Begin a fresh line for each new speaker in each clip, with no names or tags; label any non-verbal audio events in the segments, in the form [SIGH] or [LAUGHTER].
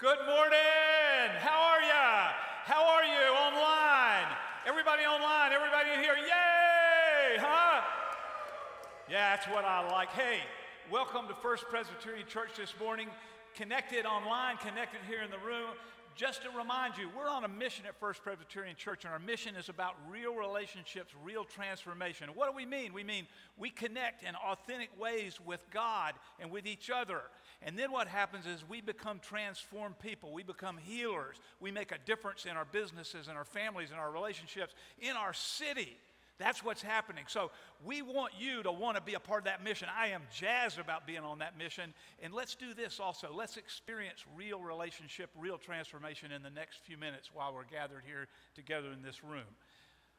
Good morning. How are ya? How are you online? Everybody online, everybody here. Yay! Huh? Yeah, that's what I like. Hey, welcome to First Presbyterian Church this morning. Connected online, connected here in the room. Just to remind you, we're on a mission at First Presbyterian Church, and our mission is about real relationships, real transformation. What do we mean? We mean we connect in authentic ways with God and with each other. And then what happens is we become transformed people. We become healers. We make a difference in our businesses and our families and our relationships in our city. That's what's happening. So we want you to want to be a part of that mission. I am jazzed about being on that mission. And let's do this also. Let's experience real relationship, real transformation in the next few minutes while we're gathered here together in this room.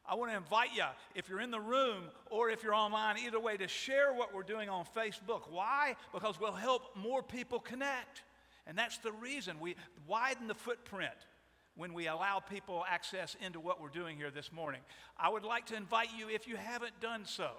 I want to invite you, if you're in the room or if you're online, either way, to share what we're doing on Facebook. Why? Because we'll help more people connect. And that's the reason we widen the footprint when we allow people access into what we're doing here this morning. I would like to invite you, if you haven't done so,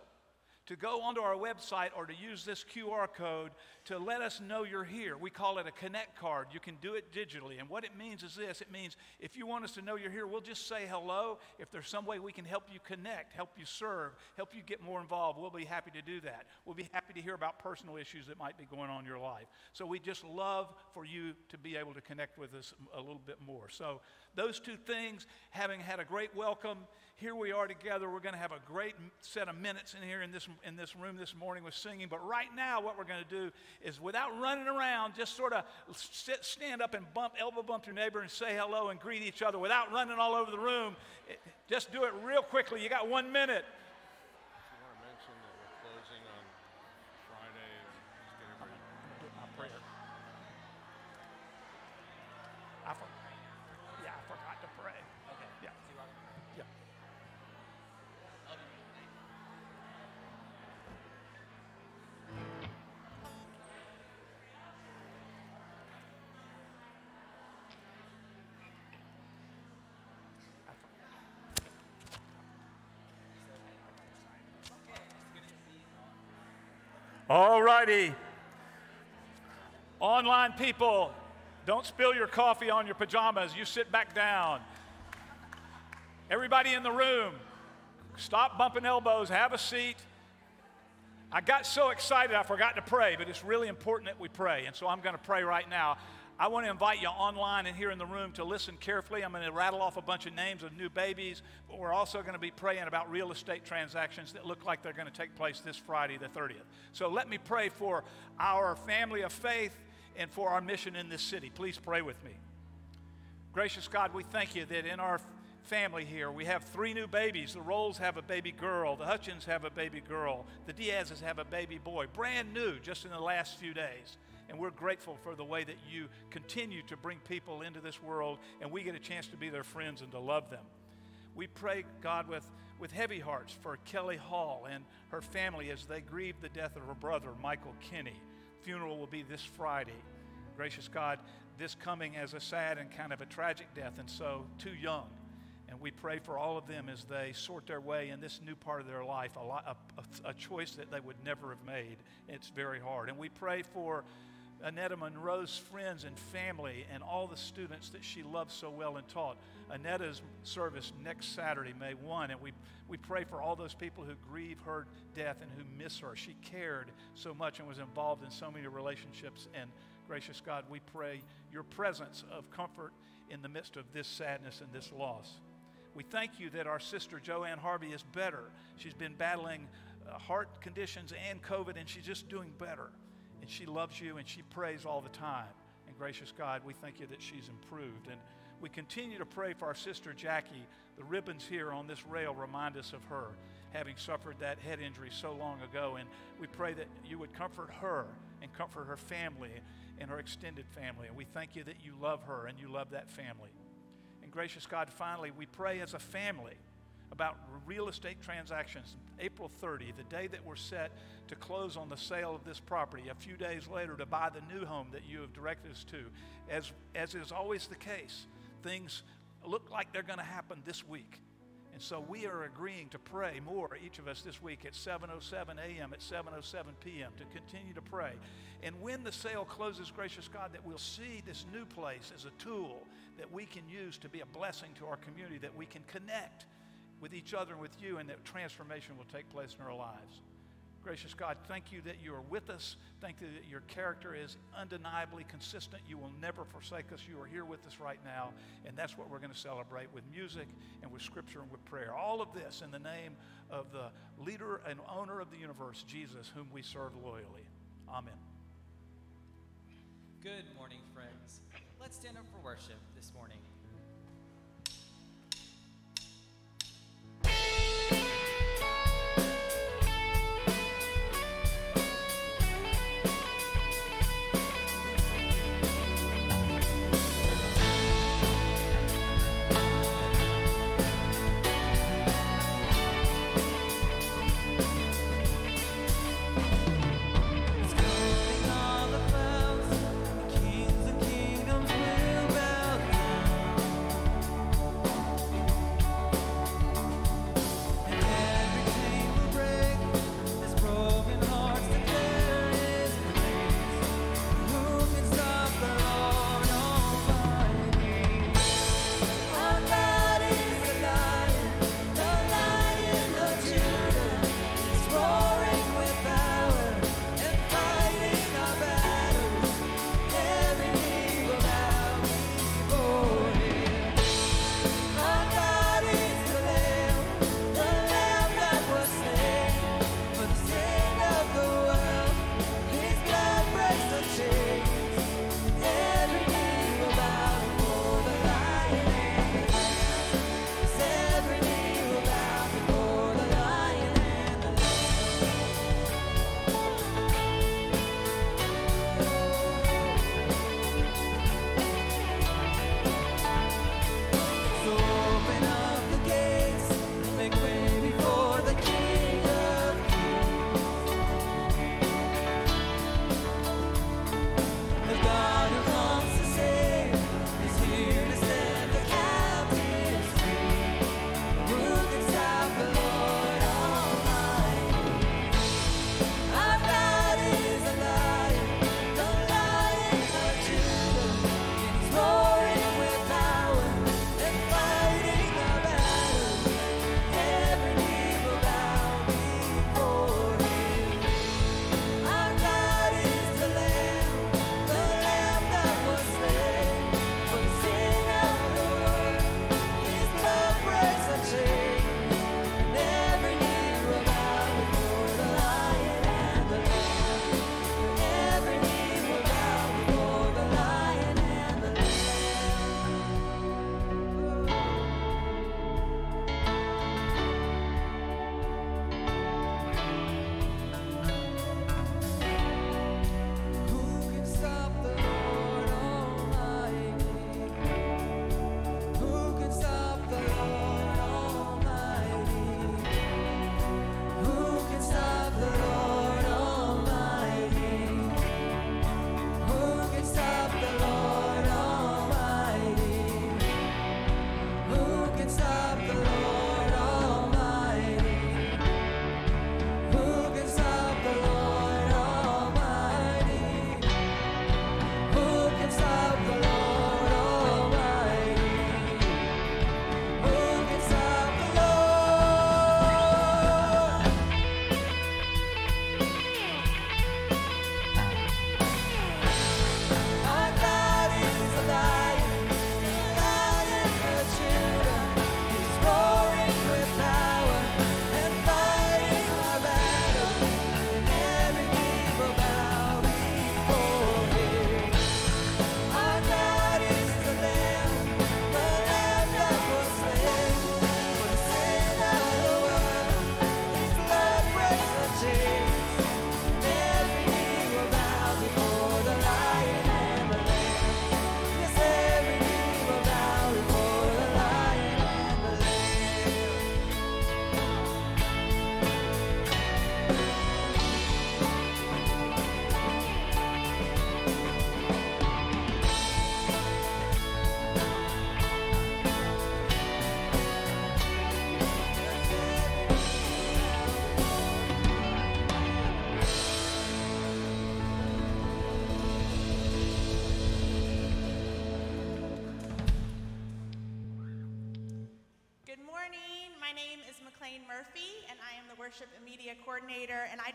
to go onto our website or to use this QR code to let us know you're here. We call it a connect card. You can do it digitally. And what it means is this it means if you want us to know you're here, we'll just say hello. If there's some way we can help you connect, help you serve, help you get more involved, we'll be happy to do that. We'll be happy to hear about personal issues that might be going on in your life. So we just love for you to be able to connect with us a little bit more. So those two things, having had a great welcome, here we are together. We're going to have a great set of minutes in here in this, in this room this morning with singing. But right now, what we're going to do is without running around, just sort of sit, stand up and bump, elbow bump your neighbor and say hello and greet each other without running all over the room. just do it real quickly. You got one minute. All righty. Online people, don't spill your coffee on your pajamas. You sit back down. Everybody in the room, stop bumping elbows, have a seat. I got so excited I forgot to pray, but it's really important that we pray. And so I'm going to pray right now. I want to invite you online and here in the room to listen carefully. I'm going to rattle off a bunch of names of new babies, but we're also going to be praying about real estate transactions that look like they're going to take place this Friday, the 30th. So let me pray for our family of faith and for our mission in this city. Please pray with me. Gracious God, we thank you that in our family here. We have three new babies. The Rolls have a baby girl. The Hutchins have a baby girl. The Diazes have a baby boy. Brand new just in the last few days. And we're grateful for the way that you continue to bring people into this world and we get a chance to be their friends and to love them. We pray, God, with, with heavy hearts for Kelly Hall and her family as they grieve the death of her brother, Michael Kinney. Funeral will be this Friday. Gracious God, this coming as a sad and kind of a tragic death, and so too young. And we pray for all of them as they sort their way in this new part of their life, a, a, a, choice that they would never have made. It's very hard. And we pray for Annetta Monroe's friends and family and all the students that she loved so well and taught. Annetta's service next Saturday, May 1, and we, we pray for all those people who grieve her death and who miss her. She cared so much and was involved in so many relationships. And gracious God, we pray your presence of comfort in the midst of this sadness and this loss. We thank you that our sister Joanne Harvey is better. She's been battling uh, heart conditions and COVID, and she's just doing better and she loves you and she prays all the time. And gracious God, we thank you that she's improved. And we continue to pray for our sister Jackie. The ribbons here on this rail remind us of her having suffered that head injury so long ago. And we pray that you would comfort her and comfort her family and her extended family. And we thank you that you love her and you love that family. And gracious God, finally, we pray as a family about real estate transactions. April 30, the day that we're set to close on the sale of this property, a few days later to buy the new home that you have directed us to. As, as is always the case, things look like they're going to happen this week. And so we are agreeing to pray more, each of us this week at 7.07 a.m., at 7.07 p.m., to continue to pray. And when the sale closes, gracious God, that we'll see this new place as a tool that we can use to be a blessing to our community, that we can connect with each other and with you, and that transformation will take place in our lives. Gracious God, thank you that you are with us. Thank you that your character is undeniably consistent. You will never forsake us. You are here with us right now. And that's what we're going to celebrate with music and with scripture and with prayer. All of this in the name of the leader and owner of the universe, Jesus, whom we serve loyally. Amen.
Good morning, friends. Let's stand up for worship this morning. Thank you.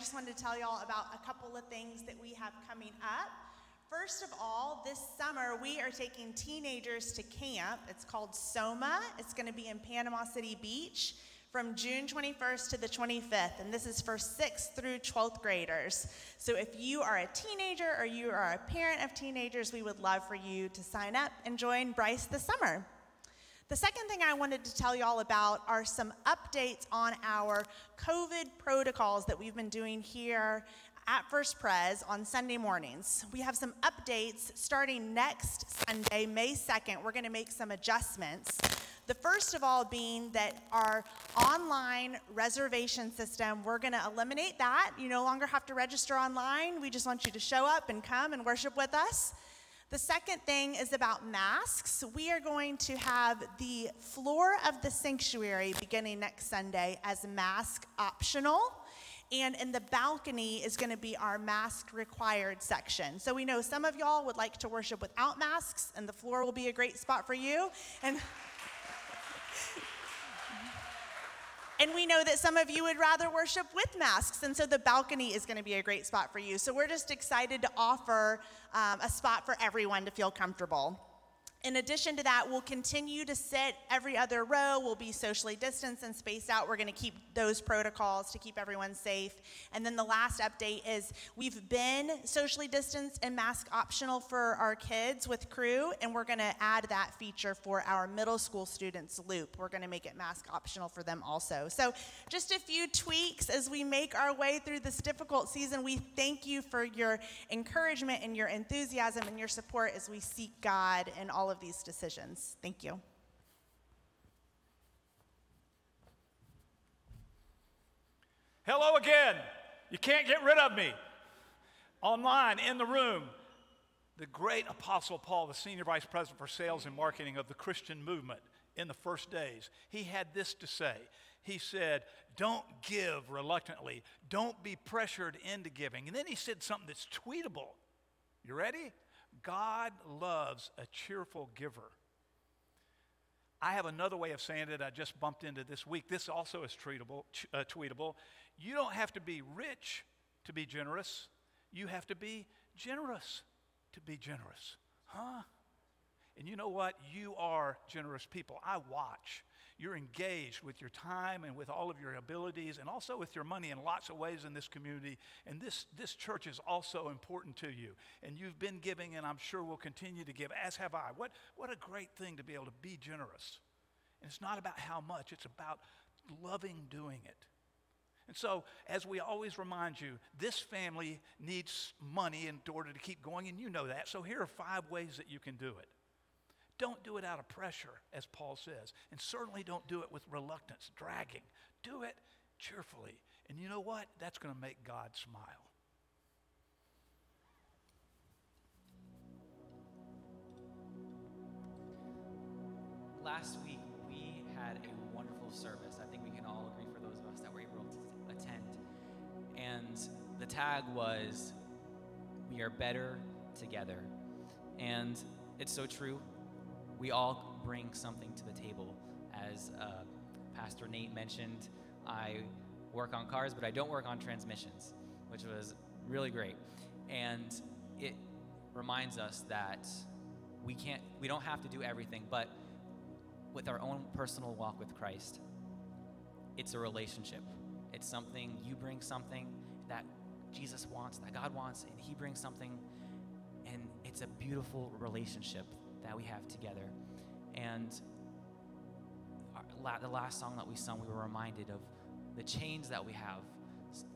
just wanted to tell y'all about a couple of things that we have coming up. First of all, this summer we are taking teenagers to camp. It's called SOMA. It's going to be in Panama City Beach from June 21st to the 25th, and this is for 6th through 12th graders. So if you are a teenager or you are a parent of teenagers, we would love for you to sign up and join Bryce this summer. The second thing I wanted to tell you all about are some updates on our COVID protocols that we've been doing here at First Pres on Sunday mornings. We have some updates starting next Sunday, May 2nd. We're going to make some adjustments. The first of all being that our online reservation system, we're going to eliminate that. You no longer have to register online. We just want you to show up and come and worship with us. The second thing is about masks. We are going to have the floor of the sanctuary beginning next Sunday as mask optional. And in the balcony is going to be our mask required section. So we know some of y'all would like to worship without masks, and the floor will be a great spot for you. And [LAUGHS] And we know that some of you would rather worship with masks. And so the balcony is going to be a great spot for you. So we're just excited to offer um, a spot for everyone to feel comfortable in addition to that, we'll continue to sit every other row. We'll be socially distanced and spaced out. We're going to keep those protocols to keep everyone safe. And then the last update is we've been socially distanced and mask optional for our kids with crew, and we're going to add that feature for our middle school students, Loop. We're going to make it mask optional for them also. So, just a few tweaks as we make our way through this difficult season. We thank you for your encouragement and your enthusiasm and your support as we seek God and all all of these decisions. Thank you.
Hello again. You can't get rid of me. Online, in the room, the great Apostle Paul, the senior vice president for sales and marketing of the Christian movement in the first days, he had this to say. He said, Don't give reluctantly, don't be pressured into giving. And then he said something that's tweetable. You ready? God loves a cheerful giver. I have another way of saying it I just bumped into this week. This also is treatable, uh, tweetable. You don't have to be rich to be generous, you have to be generous to be generous. Huh? And you know what? You are generous people. I watch you're engaged with your time and with all of your abilities and also with your money in lots of ways in this community. And this, this church is also important to you. And you've been giving, and I'm sure will continue to give, as have I. What, what a great thing to be able to be generous. And it's not about how much, it's about loving doing it. And so, as we always remind you, this family needs money in order to keep going, and you know that. So, here are five ways that you can do it. Don't do it out of pressure, as Paul says, and certainly don't do it with reluctance, dragging. Do it cheerfully. And you know what? That's going to make God smile.
Last week, we had a wonderful service. I think we can all agree for those of us that were able to attend. And the tag was, We are better together. And it's so true we all bring something to the table. As uh, Pastor Nate mentioned, I work on cars, but I don't work on transmissions, which was really great. And it reminds us that we can't, we don't have to do everything, but with our own personal walk with Christ, it's a relationship. It's something you bring something that Jesus wants, that God wants, and He brings something. And it's a beautiful relationship that we have together. And our, the last song that we sung, we were reminded of the chains that we have.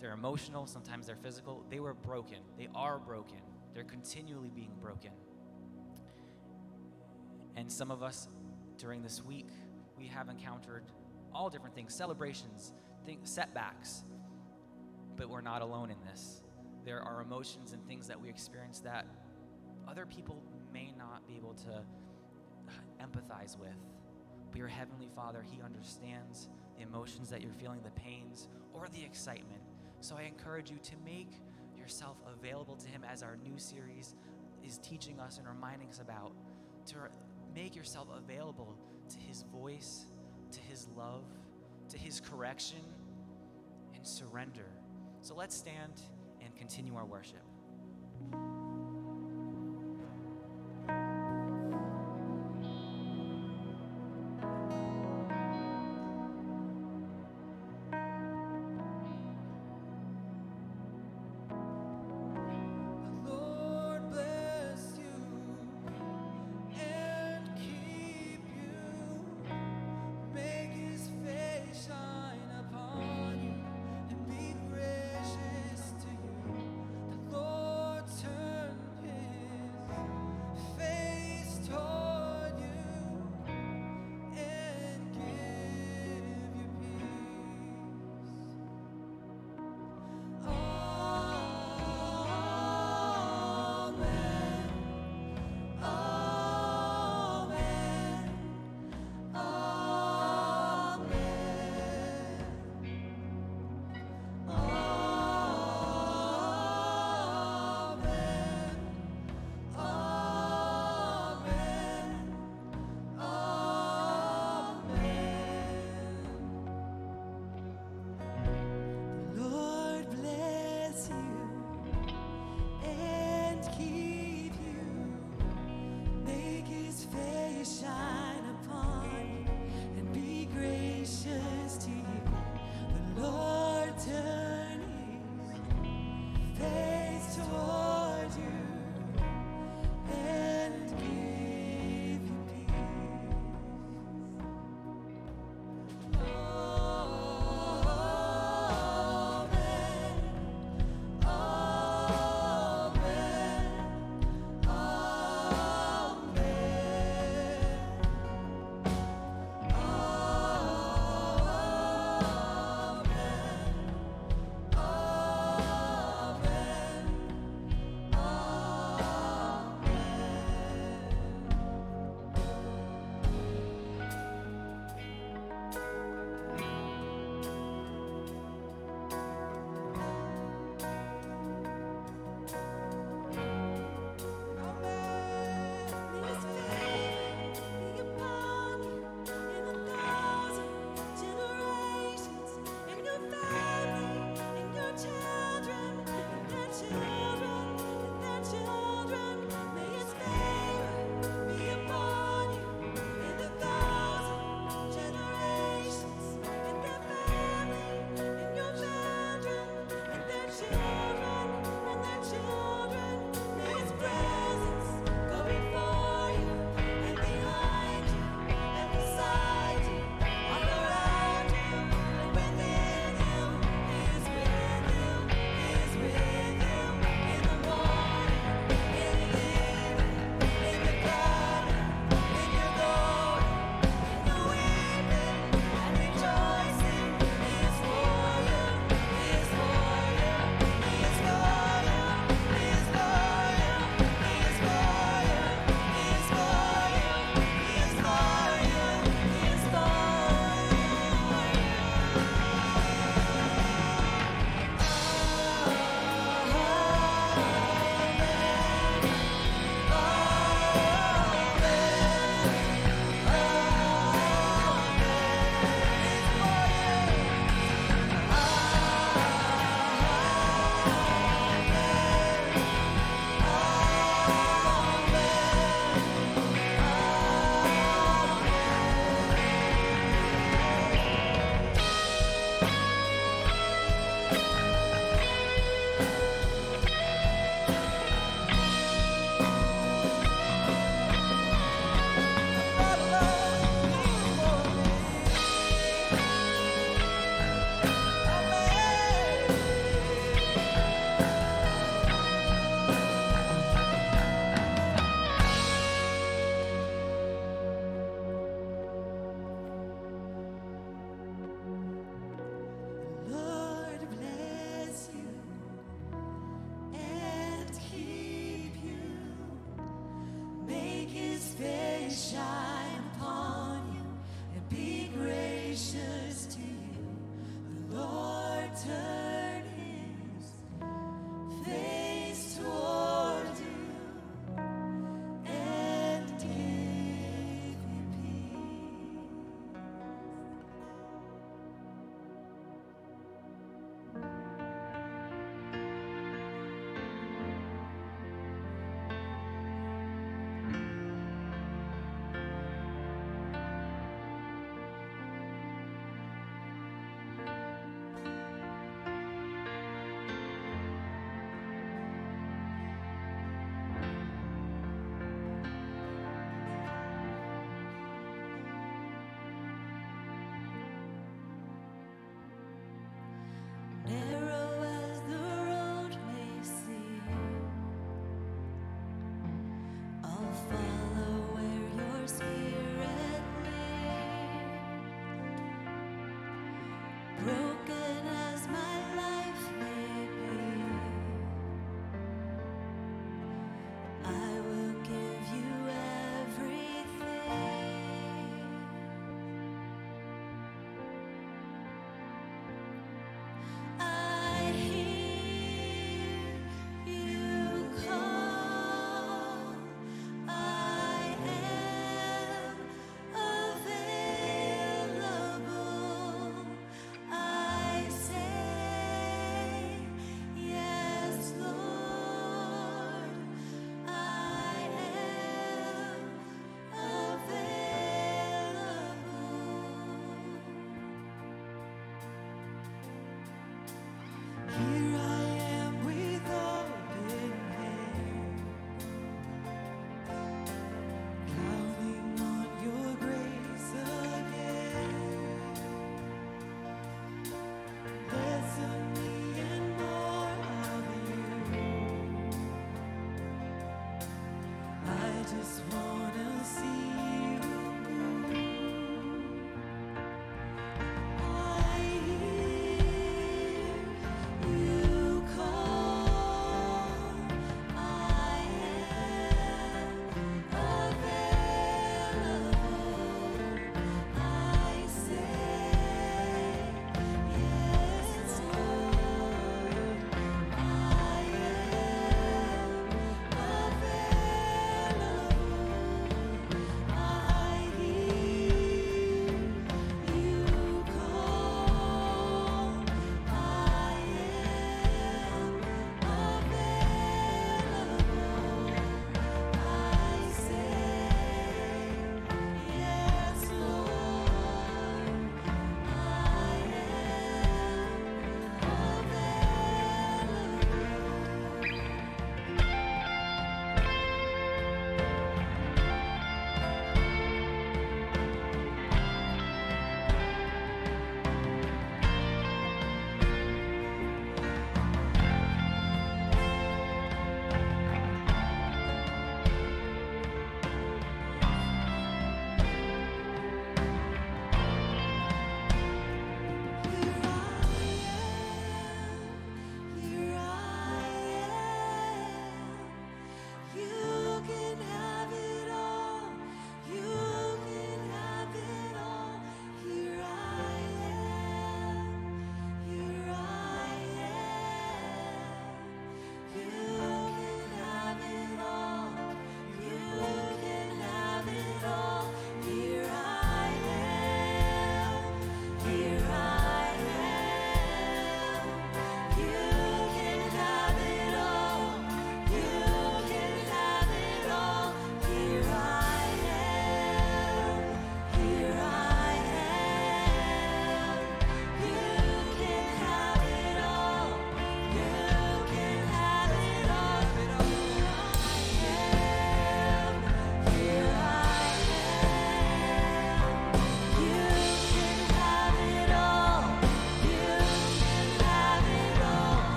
They're emotional, sometimes they're physical. They were broken. They are broken. They're continually being broken. And some of us during this week, we have encountered all different things celebrations, things, setbacks. But we're not alone in this. There are emotions and things that we experience that other people may not be able to empathize with. But your Heavenly Father, He understands the emotions that you're feeling, the pains, or the excitement. So I encourage you to make yourself available to Him as our new series is teaching us and reminding us about. To make yourself available to His voice, to His love, to His correction, and surrender. So let's stand and continue our worship. já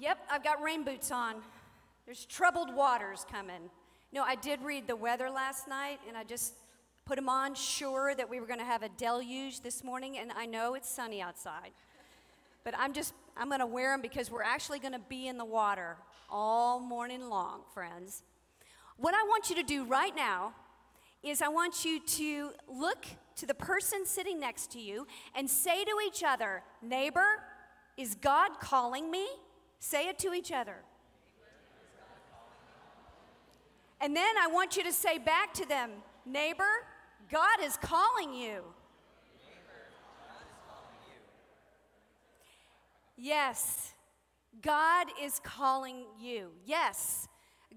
Yep, I've got rain boots on. There's troubled waters coming. No, I did read the weather last night, and I just put them on, sure that we were going to have a deluge this morning, and I know it's sunny outside. But I'm just, I'm going to wear them because we're actually going to be in the water all morning long, friends. What I want you to do right now is I want you to look to the person sitting next to you and say to each other, Neighbor, is God calling me? Say it to each other. And then I want you to say back to them, neighbor, God is calling you. Yes, God is calling you. Yes,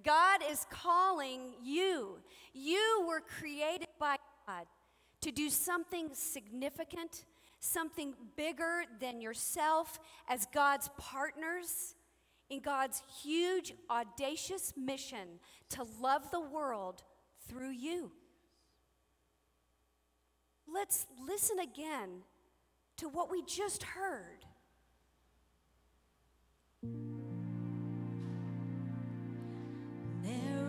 God is calling you. You were created by God to do something significant something bigger than yourself as God's partners in God's huge, audacious mission to love the world through you. Let's listen again to what we just heard. There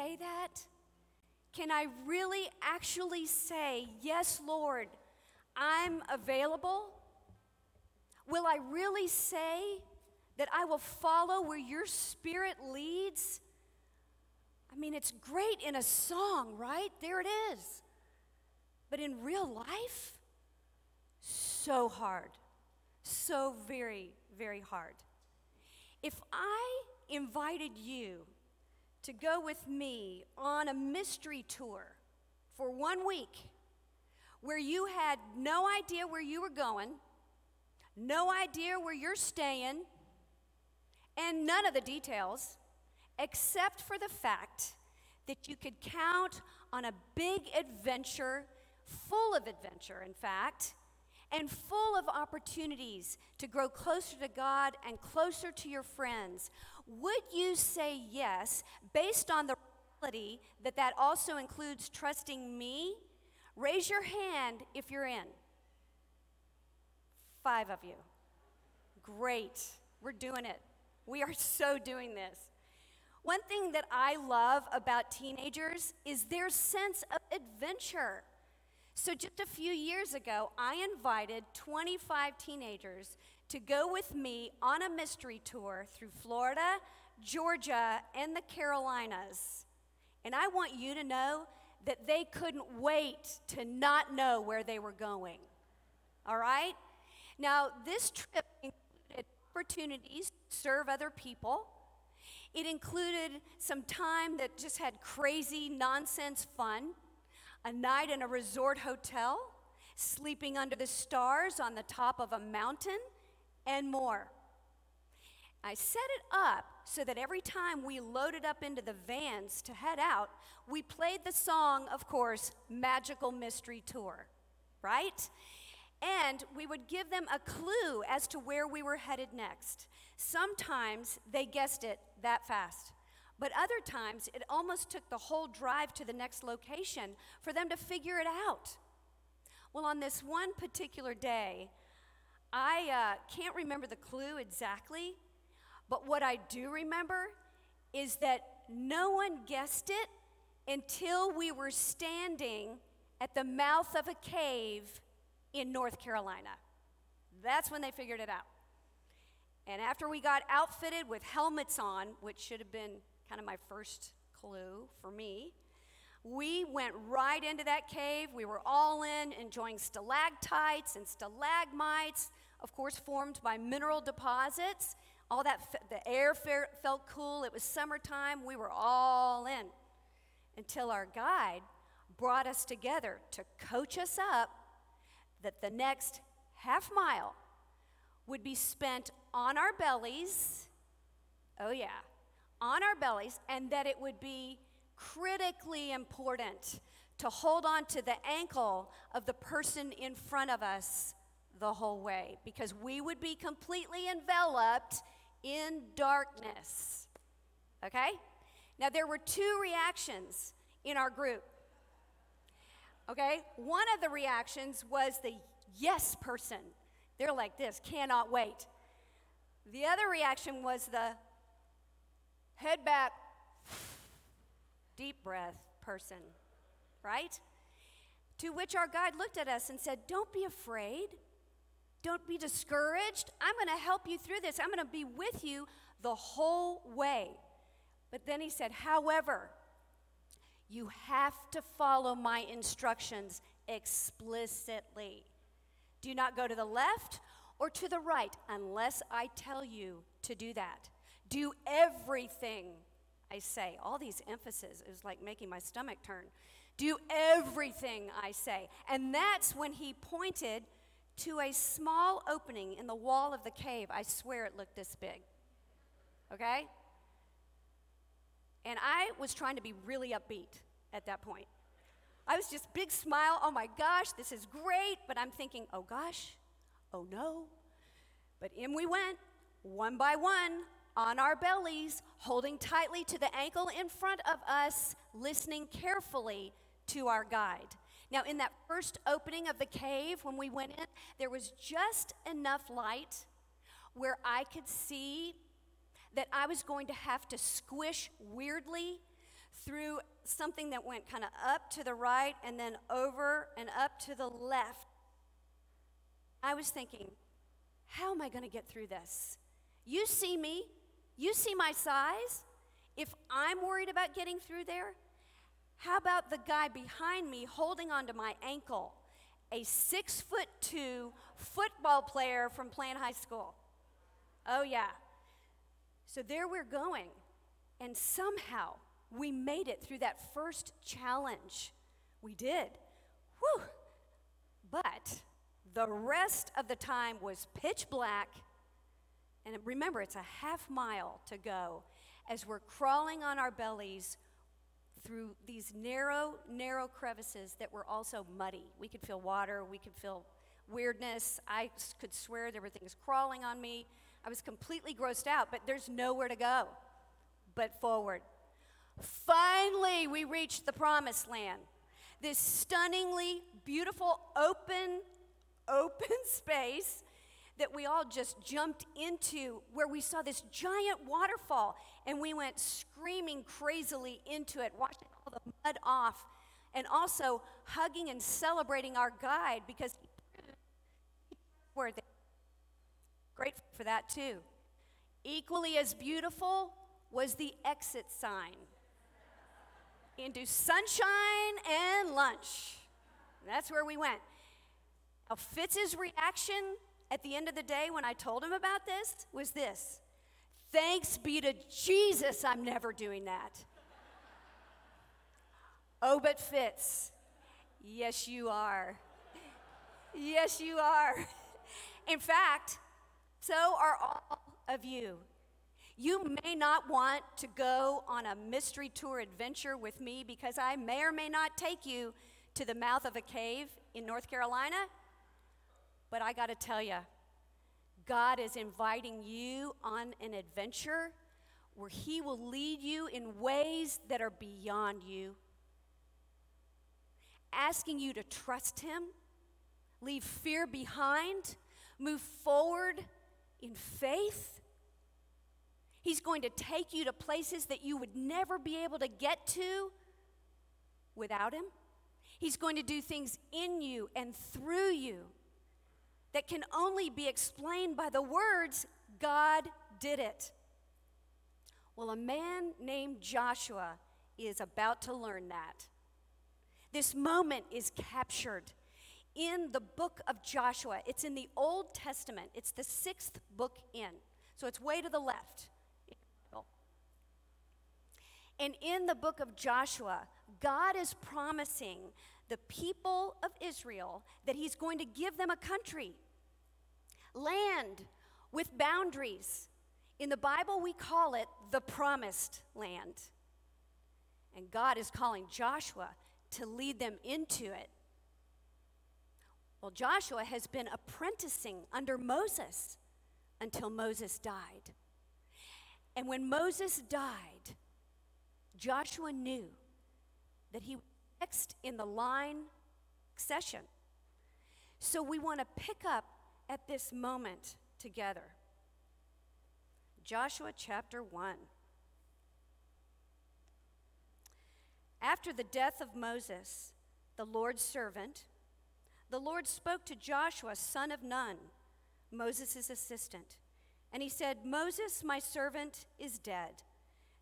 say that? Can I really actually say, Yes, Lord, I'm available? Will I really say that I will follow where your spirit leads? I mean, it's great in a song, right? There it is. But in real life, so hard. So very, very hard. If I invited you to go with me on a mystery tour for one week where you had no idea where you were going, no idea where you're staying, and none of the details, except for the fact that you could count on a big adventure, full of adventure, in fact, and full of opportunities to grow closer to God and closer to your friends would you say yes based on the reality that that also includes trusting me? Raise your hand if you're in. Five of you. Great. We're doing it. We are so doing this. One thing that I love about teenagers is their sense of adventure. So, just a few years ago, I invited 25 teenagers to go with me on a mystery tour through Florida, Georgia, and the Carolinas. And I want you to know that they couldn't wait to not know where they were going. All right? Now, this trip included opportunities to serve other people. It included some time that just had crazy nonsense fun, a night in a resort hotel, sleeping under the stars on the top of a mountain and more. I set it up so that every time we loaded up into the vans to head out, we played the song, of course, Magical Mystery Tour, right? And we would give them a clue as to where we were headed next. Sometimes they guessed it that fast. But other times, it almost took the whole drive to the next location for them to figure it out. Well, on this one particular day, I uh, can't remember the clue exactly, but what I do remember is that no one guessed it until we were standing at the mouth of a cave in North Carolina. That's when they figured it out. And after we got outfitted with helmets on, which should have been kind of my first clue for me, we went right into that cave. We were all in, enjoying stalactites and stalagmites of course, formed by mineral deposits. All that, f- the air felt cool. It was summertime. We were all in until our guide brought us together to coach us up that the next half mile would be spent on our bellies. Oh, yeah, on our bellies, and that it would be critically important to hold on to the ankle of the person in front of us the whole way because we would be completely enveloped in darkness. Okay? Now, there were two reactions in our group. Okay? One of the reactions was the yes person. They're like this, cannot wait. The other reaction was the head back, deep breath person, right? To which our guide looked at us and said, Don't be afraid. Don't be discouraged. I'm going to help you through this. I'm going to be with you the whole way. But then he said, however, you have to follow my instructions explicitly. Do not go to the left or to the right unless I tell you to do that. Do everything I say. All these emphasis is like making my stomach turn. Do everything I say. And that's when he pointed to a small opening in the wall of the cave. I swear it looked this big. Okay? And I was trying to be really upbeat at that point. I was just big smile, oh my gosh, this is great, but I'm thinking, oh gosh, oh no. But in we went, one by one, on our bellies, holding tightly to the ankle in front of us, listening carefully to our guide. Now, in that first opening of the cave, when we went in, there was just enough light where I could see that I was going to have to squish weirdly through something that went kind of up to the right and then over and up to the left. I was thinking, how am I going to get through this? You see me, you see my size. If I'm worried about getting through there, how about the guy behind me holding onto my ankle? A six foot two football player from Plant High School. Oh, yeah. So there we're going. And somehow we made it through that first challenge. We did. Whew. But the rest of the time was pitch black. And remember, it's a half mile to go as we're crawling on our bellies through these narrow, narrow crevices that were also muddy. We could feel water, we could feel weirdness. I could swear there were things crawling on me. I was completely grossed out, but there's nowhere to go but forward. Finally, we reached the promised land. This stunningly beautiful, open, open [LAUGHS] space that we all just jumped into where we saw this giant waterfall and we went screaming crazily into it, washing all the mud off, and also hugging and celebrating our guide because we're grateful for that too. Equally as beautiful was the exit sign into sunshine and lunch. That's where we went. Now, Fitz's reaction at the end of the day when I told him about this was this Thanks be to Jesus, I'm never doing that. oh, but Fitz, yes, you are. yes, you are. In fact, so are all of you. You may not want to go on a mystery tour adventure with me because I may or may not take you to the mouth of a cave in North Carolina but I got to tell you, God is inviting you on an adventure where He will lead you in ways that are beyond you, asking you to trust Him, leave fear behind, move forward in faith. He's going to take you to places that you would never be able to get to without Him. He's going to do things in you and through you that can only be explained by the words, God did it. Well, a man named Joshua is about to learn that. This moment is captured in the book of Joshua. It's in the Old Testament, it's the sixth book in. So it's way to the left. And in the book of Joshua, God is promising the people of Israel that he's going to give them a country, land with boundaries. In the Bible, we call it the promised land. And God is calling Joshua to lead them into it. Well, Joshua has been apprenticing under Moses until Moses died. And when Moses died, Joshua knew that he next in the line session. So we want to pick up at this moment together. Joshua chapter 1. After the death of Moses, the Lord's servant, the Lord spoke to Joshua, son of Nun, Moses' assistant, and he said, Moses, my servant, is dead.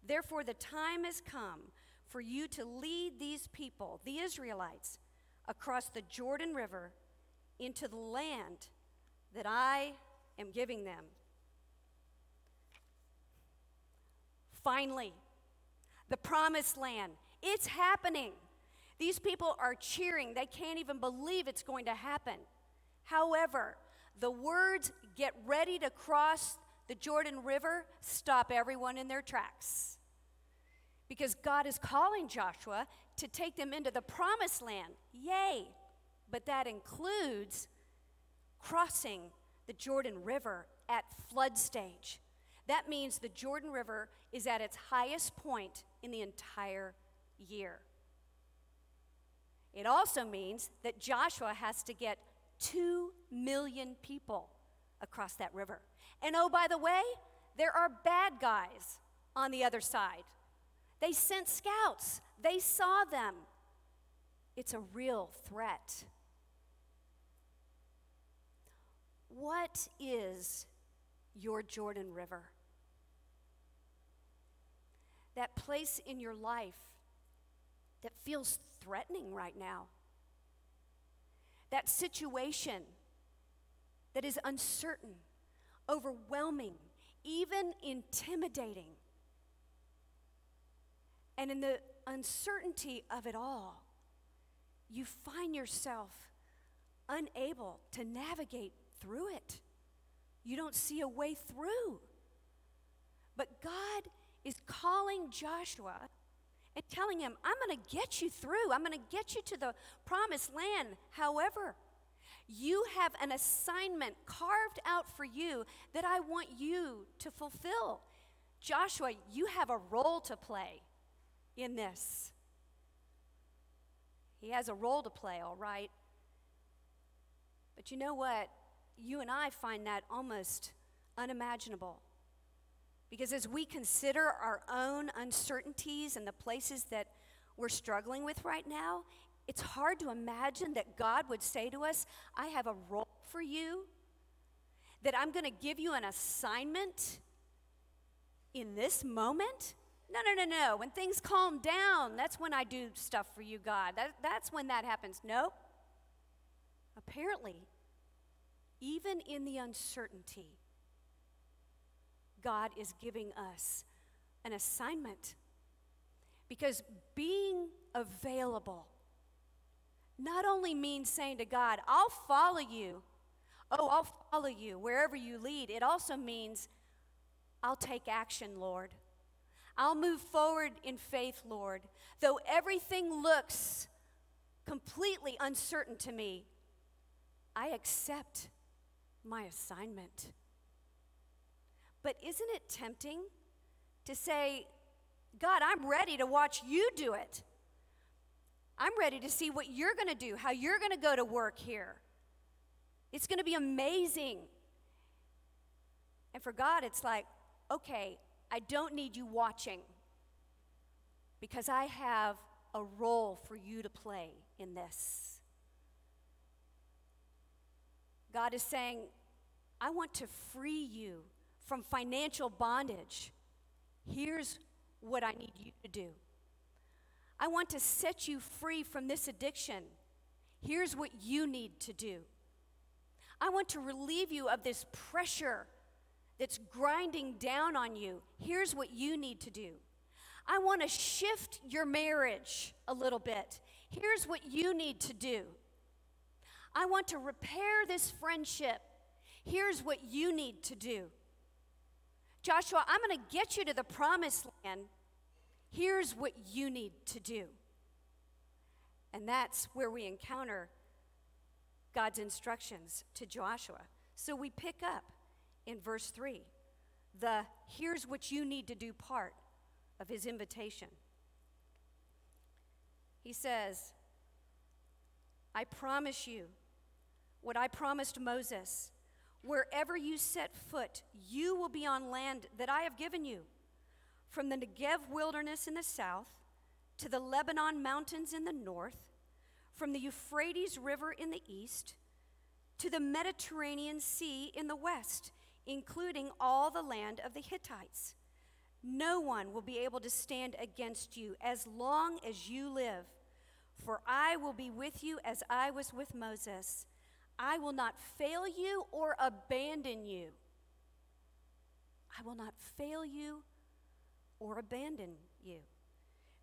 Therefore, the time has come for you to lead these people, the Israelites, across the Jordan River into the land that I am giving them. Finally, the promised land. It's happening. These people are cheering. They can't even believe it's going to happen. However, the words, get ready to cross the Jordan River, stop everyone in their tracks because God is calling Joshua to take them into the promised land. Yay! But that includes crossing the Jordan River at flood stage. That means the Jordan River is at its highest point in the entire year. It also means that Joshua has to get 2 million people across that river. And oh, by the way, there are bad guys on the other side they sent scouts, they saw them. It's a real threat. What is your Jordan River? That place in your life that feels threatening right now. That situation that is uncertain, overwhelming, even intimidating. And in the uncertainty of it all, you find yourself unable to navigate through it. You don't see a way through. But God is calling Joshua and telling him, I'm going to get you through. I'm going to get you to the promised land. However, you have an assignment carved out for you that I want you to fulfill. Joshua, you have a role to play in this. He has a role to play, all right. But you know what? You and I find that almost unimaginable. Because as we consider our own uncertainties and the places that we're struggling with right now, it's hard to imagine that God would say to us, I have a role for you, that I'm going to give you an assignment in this moment no, no, no, no. When things calm down, that's when I do stuff for you, God. That, that's when that happens. No. Apparently, even in the uncertainty, God is giving us an assignment. Because being available not only means saying to God, I'll follow you. Oh, I'll follow you wherever you lead. It also means, I'll take action, Lord. I'll move forward in faith, Lord, though everything looks completely uncertain to me. I accept my assignment. But isn't it tempting to say, God, I'm ready to watch you do it? I'm ready to see what you're going to do, how you're going to go to work here. It's going to be amazing. And for God, it's like, okay, I don't need you watching because I have a role for you to play in this. God is saying, I want to free you from financial bondage. Here's what I need you to do. I want to set you free from this addiction. Here's what you need to do. I want to relieve you of this pressure that's grinding down on you, here's what you need to do. I want to shift your marriage a little bit. Here's what you need to do. I want to repair this friendship. Here's what you need to do. Joshua, I'm going to get you to the promised land. Here's what you need to do. And that's where we encounter God's instructions to Joshua. So we pick up in verse 3 the here's what you need to do part of his invitation. He says, I promise you what I promised Moses. Wherever you set foot, you will be on land that I have given you, from the Negev wilderness in the south to the Lebanon mountains in the north, from the Euphrates River in the east to the Mediterranean Sea in the west including all the land of the Hittites. No one will be able to stand against you as long as you live, for I will be with you as I was with Moses. I will not fail you or abandon you. I will not fail you or abandon you.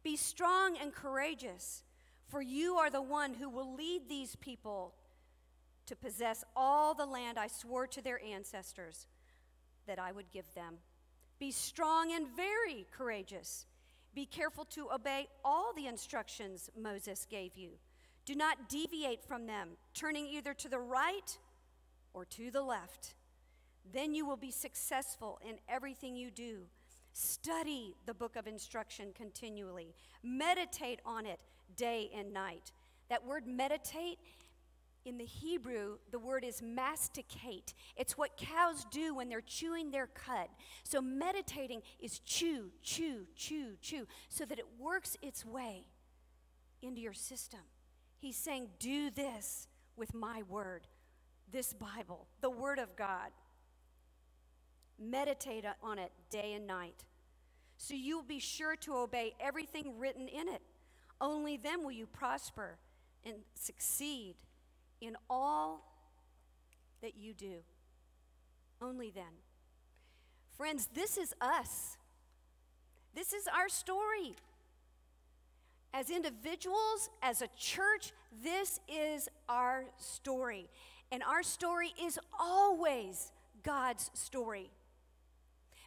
Be strong and courageous, for you are the one who will lead these people to possess all the land I swore to their ancestors that I would give them. Be strong and very courageous. Be careful to obey all the instructions Moses gave you. Do not deviate from them, turning either to the right or to the left. Then you will be successful in everything you do. Study the book of instruction continually, meditate on it day and night. That word meditate in the Hebrew, the word is masticate. It's what cows do when they're chewing their cud. So meditating is chew, chew, chew, chew, so that it works its way into your system. He's saying, Do this with my word, this Bible, the word of God. Meditate on it day and night. So you'll be sure to obey everything written in it. Only then will you prosper and succeed in all that you do. Only then. Friends, this is us. This is our story. As individuals, as a church, this is our story. And our story is always God's story.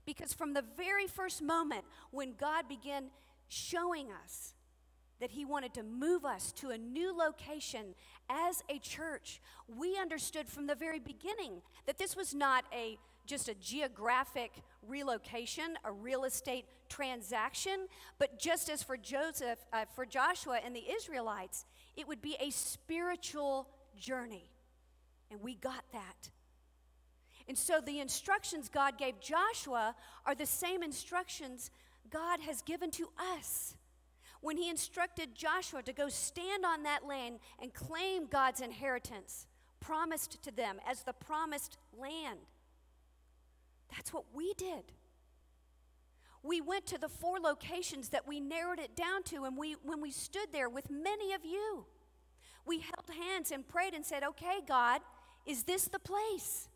Because from the very first moment when God began showing us that he wanted to move us to a new location as a church. We understood from the very beginning that this was not a just a geographic relocation, a real estate transaction, but just as for Joseph, uh, for Joshua and the Israelites, it would be a spiritual journey. And we got that. And so the instructions God gave Joshua are the same instructions God has given to us when he instructed Joshua to go stand on that land and claim God's inheritance promised to them as the promised land. That's what we did. We went to the four locations that we narrowed it down to, and we, when we stood there with many of you, we held hands and prayed and said, Okay, God, is this the place?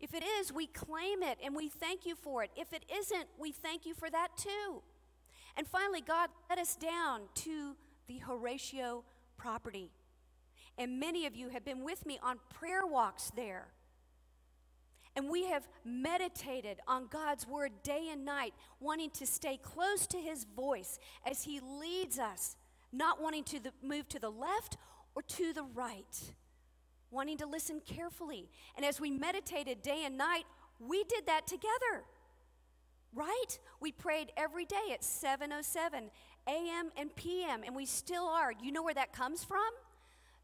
If it is, we claim it and we thank you for it. If it isn't, we thank you for that too. And finally, God led us down to the Horatio property. And many of you have been with me on prayer walks there. And we have meditated on God's word day and night, wanting to stay close to his voice as he leads us, not wanting to the, move to the left or to the right, wanting to listen carefully. And as we meditated day and night, we did that together right? We prayed every day at 7:07 a.m. and p.m. and we still are. You know where that comes from?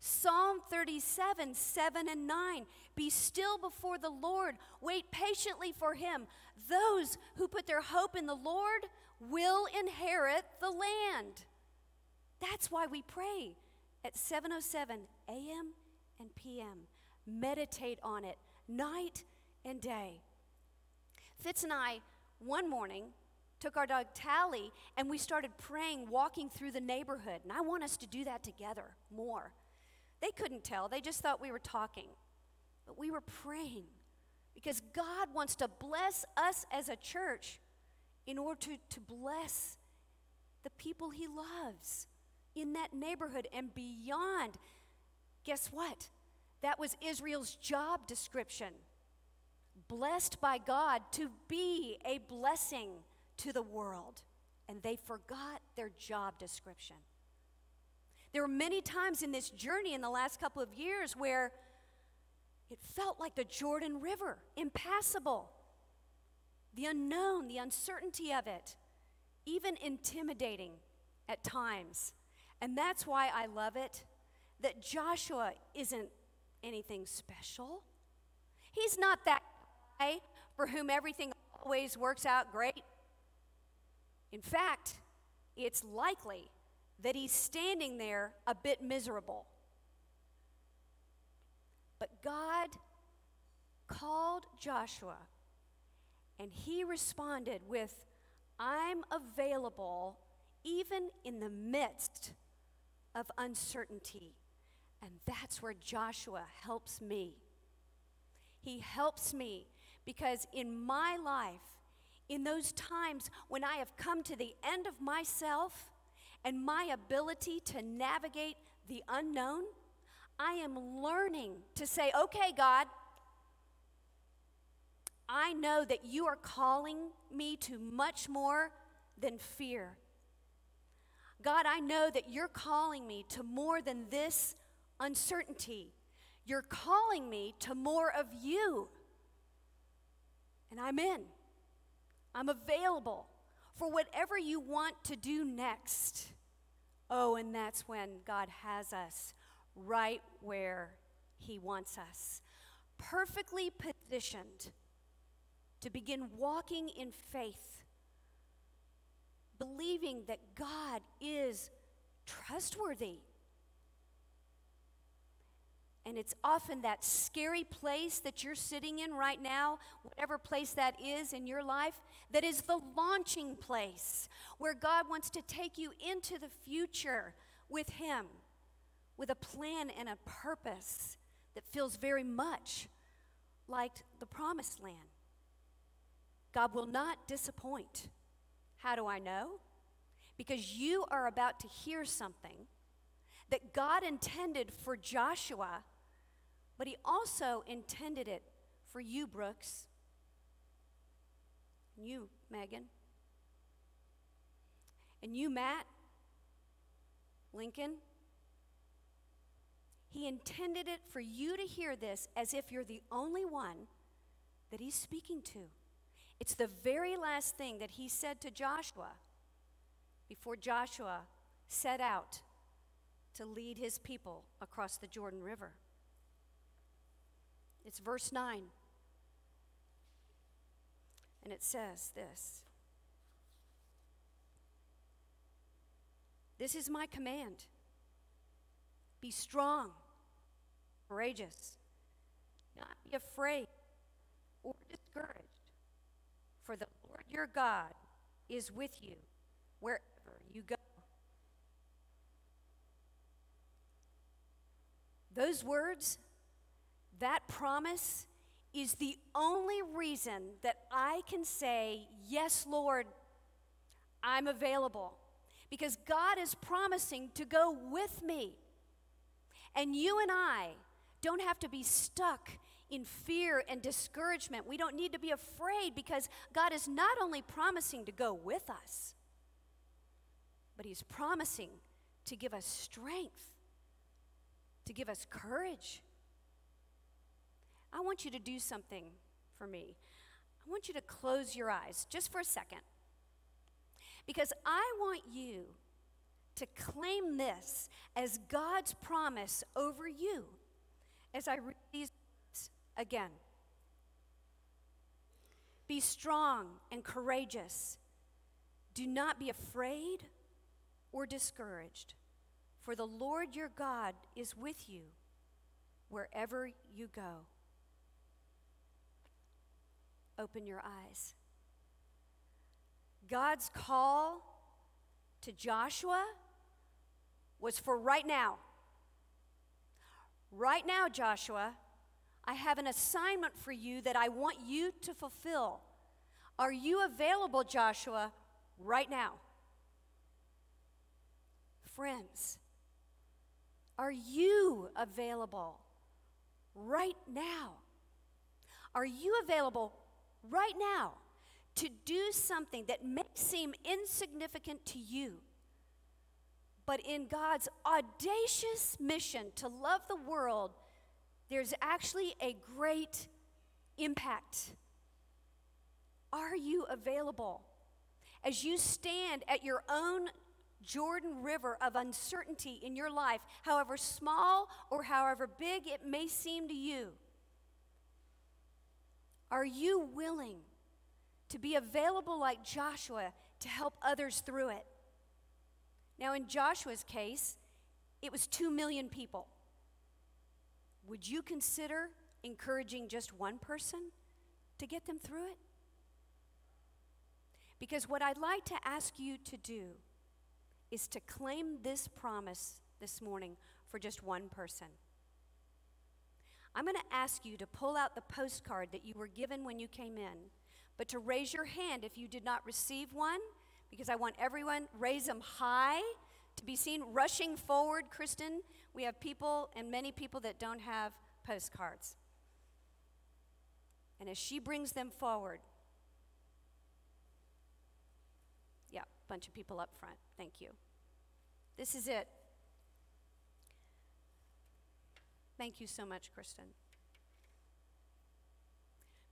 Psalm 37, 7 and 9. Be still before the Lord. Wait patiently for him. Those who put their hope in the Lord will inherit the land. That's why we pray at 7:07 a.m. and p.m. Meditate on it night and day. Fitz and I one morning, took our dog Tally, and we started praying, walking through the neighborhood. And I want us to do that together more. They couldn't tell, they just thought we were talking. But we were praying because God wants to bless us as a church in order to, to bless the people He loves in that neighborhood and beyond. Guess what? That was Israel's job description blessed by God to be a blessing to the world, and they forgot their job description. There were many times in this journey in the last couple of years where it felt like the Jordan River, impassable. The unknown, the uncertainty of it, even intimidating at times. And that's why I love it that Joshua isn't anything special. He's not that for whom everything always works out great? In fact, it's likely that he's standing there a bit miserable. But God called Joshua and he responded with, I'm available even in the midst of uncertainty. And that's where Joshua helps me. He helps me because in my life, in those times when I have come to the end of myself and my ability to navigate the unknown, I am learning to say, okay, God, I know that you are calling me to much more than fear. God, I know that you're calling me to more than this uncertainty. You're calling me to more of you. And I'm in. I'm available for whatever you want to do next. Oh, and that's when God has us right where He wants us, perfectly positioned to begin walking in faith, believing that God is trustworthy. And it's often that scary place that you're sitting in right now, whatever place that is in your life, that is the launching place where God wants to take you into the future with Him, with a plan and a purpose that feels very much like the promised land. God will not disappoint. How do I know? Because you are about to hear something that God intended for Joshua but He also intended it for you, Brooks, and you, Megan, and you, Matt, Lincoln. He intended it for you to hear this as if you're the only one that He's speaking to. It's the very last thing that He said to Joshua before Joshua set out to lead his people across the Jordan River. It's verse 9. And it says this This is my command be strong, courageous, not be afraid or discouraged, for the Lord your God is with you wherever you go. Those words that promise is the only reason that I can say, Yes, Lord, I'm available. Because God is promising to go with me. And you and I don't have to be stuck in fear and discouragement. We don't need to be afraid because God is not only promising to go with us, but He's promising to give us strength, to give us courage I want you to do something for me. I want you to close your eyes just for a second. Because I want you to claim this as God's promise over you as I read these again. Be strong and courageous. Do not be afraid or discouraged, for the Lord your God is with you wherever you go open your eyes. God's call to Joshua was for right now. Right now, Joshua, I have an assignment for you that I want you to fulfill. Are you available, Joshua, right now? Friends, are you available right now? Are you available right now to do something that may seem insignificant to you, but in God's audacious mission to love the world, there's actually a great impact. Are you available? As you stand at your own Jordan River of uncertainty in your life, however small or however big it may seem to you, are you willing to be available like Joshua to help others through it? Now, in Joshua's case, it was 2 million people. Would you consider encouraging just one person to get them through it? Because what I'd like to ask you to do is to claim this promise this morning for just one person. I'm going to ask you to pull out the postcard that you were given when you came in, but to raise your hand if you did not receive one, because I want everyone, raise them high to be seen rushing forward. Kristen, we have people and many people that don't have postcards. And as she brings them forward, yeah, bunch of people up front. Thank you. This is it. Thank you so much, Kristen.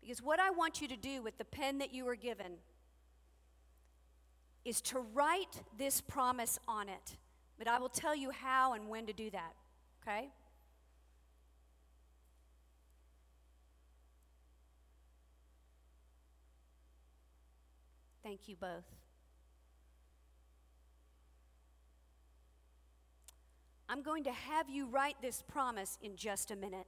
Because what I want you to do with the pen that you were given is to write this promise on it. But I will tell you how and when to do that, okay? Thank you both. I'm going to have you write this promise in just a minute.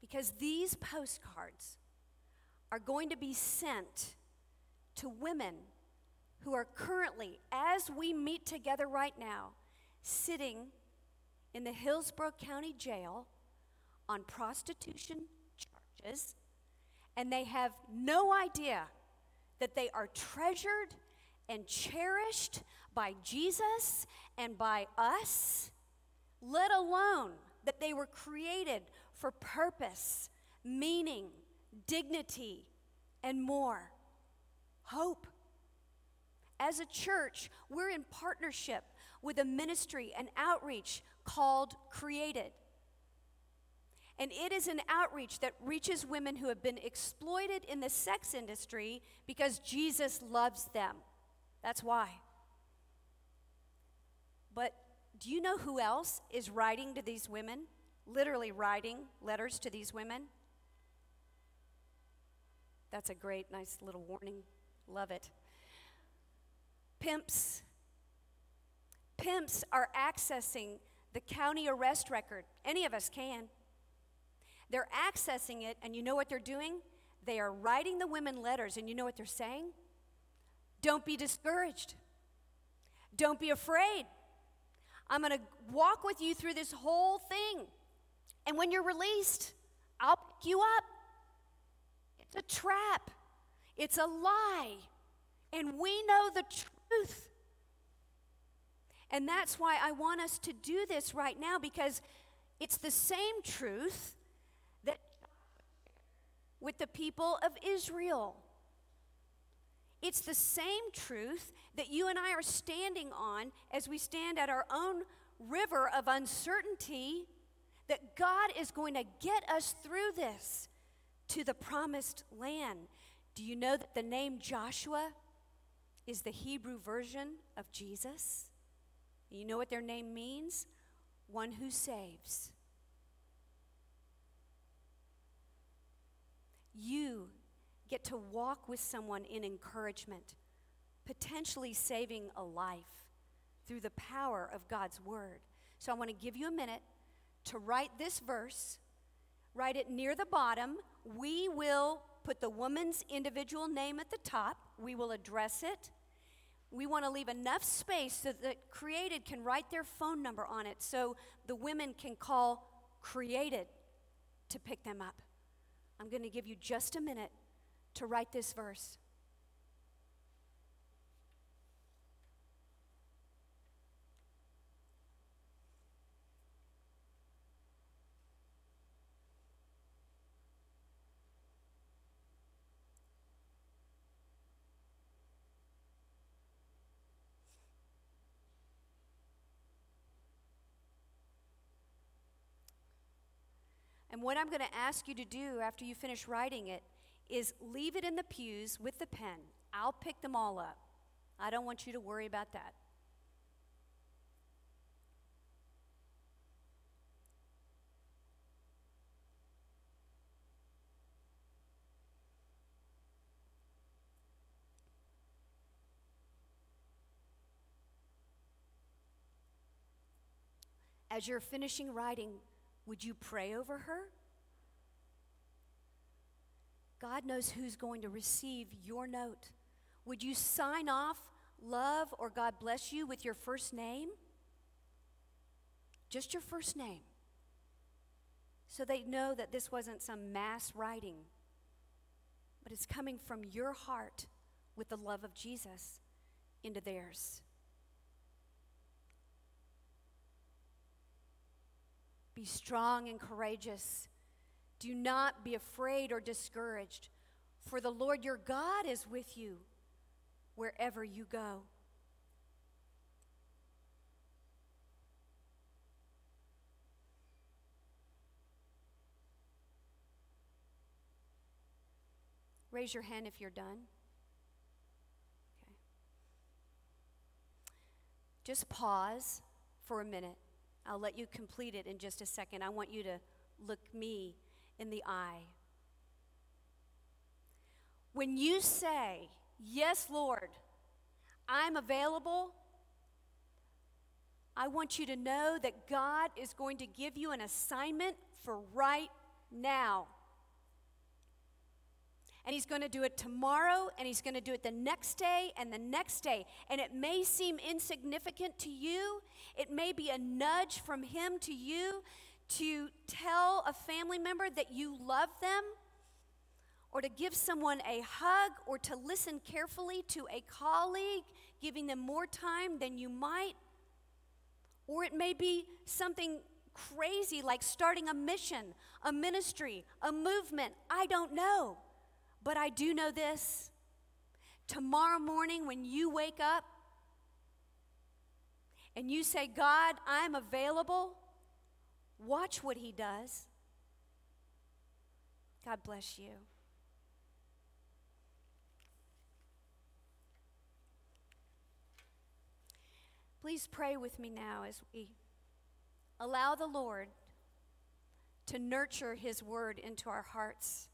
Because these postcards are going to be sent to women who are currently, as we meet together right now, sitting in the Hillsborough County Jail on prostitution charges, and they have no idea that they are treasured and cherished by Jesus and by us, let alone that they were created for purpose, meaning, dignity, and more. Hope. As a church, we're in partnership with a ministry and outreach called Created. And it is an outreach that reaches women who have been exploited in the sex industry because Jesus loves them. That's why. But do you know who else is writing to these women? Literally writing letters to these women? That's a great, nice little warning. Love it. Pimps. Pimps are accessing the county arrest record. Any of us can. They're accessing it, and you know what they're doing? They are writing the women letters, and you know what they're saying? Don't be discouraged. Don't be afraid. I'm going to walk with you through this whole thing. And when you're released, I'll pick you up. It's a trap, it's a lie. And we know the truth. And that's why I want us to do this right now because it's the same truth that with the people of Israel. It's the same truth that you and I are standing on as we stand at our own river of uncertainty that God is going to get us through this to the promised land. Do you know that the name Joshua is the Hebrew version of Jesus? You know what their name means? One who saves. You get to walk with someone in encouragement, potentially saving a life through the power of God's word. So I want to give you a minute to write this verse, write it near the bottom. We will put the woman's individual name at the top, we will address it. We want to leave enough space so that Created can write their phone number on it so the women can call Created to pick them up. I'm going to give you just a minute to write this verse. And what I'm going to ask you to do after you finish writing it is leave it in the pews with the pen. I'll pick them all up. I don't want you to worry about that. As you're finishing writing, would you pray over her? God knows who's going to receive your note. Would you sign off love or God bless you with your first name? Just your first name. So they know that this wasn't some mass writing, but it's coming from your heart with the love of Jesus into theirs. Be strong and courageous. Do not be afraid or discouraged, for the Lord your God is with you wherever you go. Raise your hand if you're done. Okay. Just pause for a minute. I'll let you complete it in just a second. I want you to look me in the eye. When you say, Yes, Lord, I'm available, I want you to know that God is going to give you an assignment for right now. And He's going to do it tomorrow, and He's going to do it the next day, and the next day. And it may seem insignificant to you, it may be a nudge from Him to you to tell a family member that you love them, or to give someone a hug, or to listen carefully to a colleague, giving them more time than you might. Or it may be something crazy like starting a mission, a ministry, a movement. I don't know. But I do know this. Tomorrow morning, when you wake up and you say, God, I'm available. Watch what he does. God bless you. Please pray with me now as we allow the Lord to nurture his word into our hearts.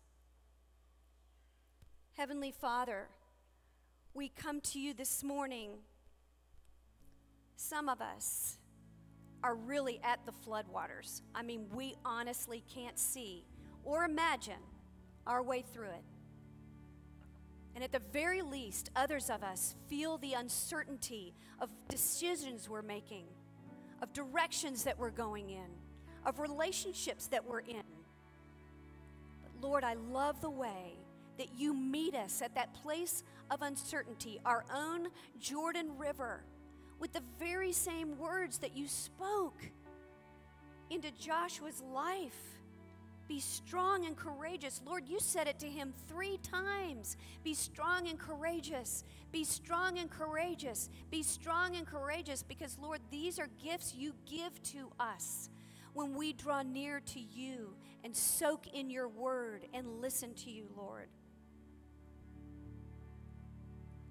Heavenly Father, we come to you this morning, some of us are really at the floodwaters. I mean, we honestly can't see or imagine our way through it. And at the very least, others of us feel the uncertainty of decisions we're making, of directions that we're going in, of relationships that we're in. But Lord, I love the way that you meet us at that place of uncertainty, our own Jordan River with the very same words that you spoke into Joshua's life. Be strong and courageous. Lord, you said it to him three times. Be strong and courageous. Be strong and courageous. Be strong and courageous because, Lord, these are gifts you give to us when we draw near to you and soak in your word and listen to you, Lord.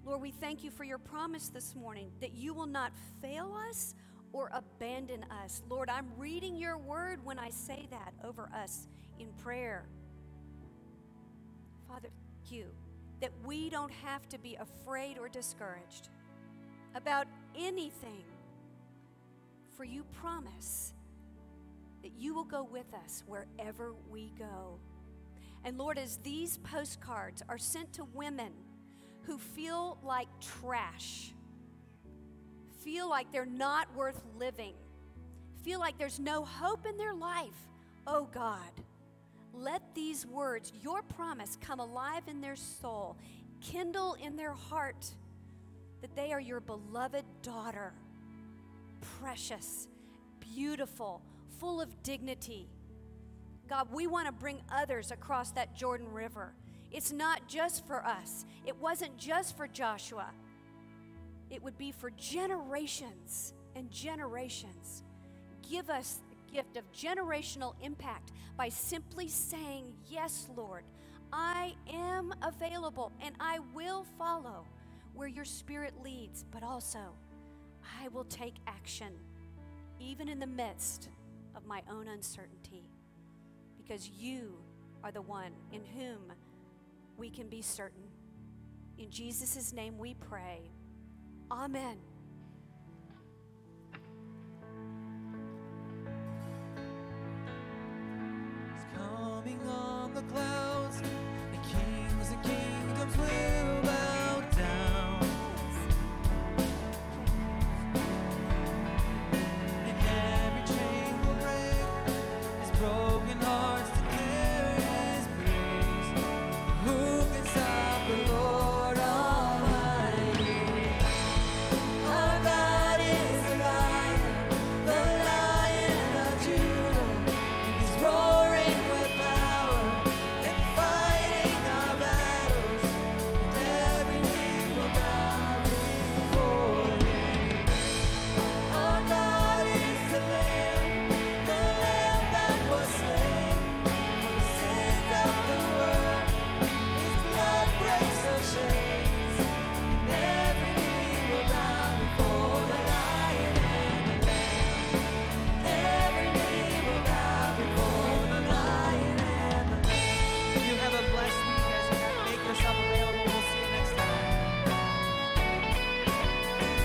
Lord, we thank you for your promise this morning that you will not fail us or abandon us. Lord, I'm reading your word when I say that over us in prayer. Father, you that we don't have to be afraid or discouraged about anything, for you promise that you will go with us wherever we go. And Lord, as these postcards are sent to women, who feel like trash, feel like they're not worth living, feel like there's no hope in their life. Oh God, let these words, your promise, come alive in their soul, kindle in their heart that they are your beloved daughter, precious, beautiful, full of dignity. God, we want to bring others across that Jordan River it's not just for us, it wasn't just for Joshua, it would be for generations and generations. Give us the gift of generational impact by simply saying, Yes, Lord, I am available and I will follow where your spirit leads, but also I will take action even in the midst of my own uncertainty because you are the one in whom we can be certain. In Jesus' name we pray. Amen. coming on the clouds. The kings and kingdoms will bow.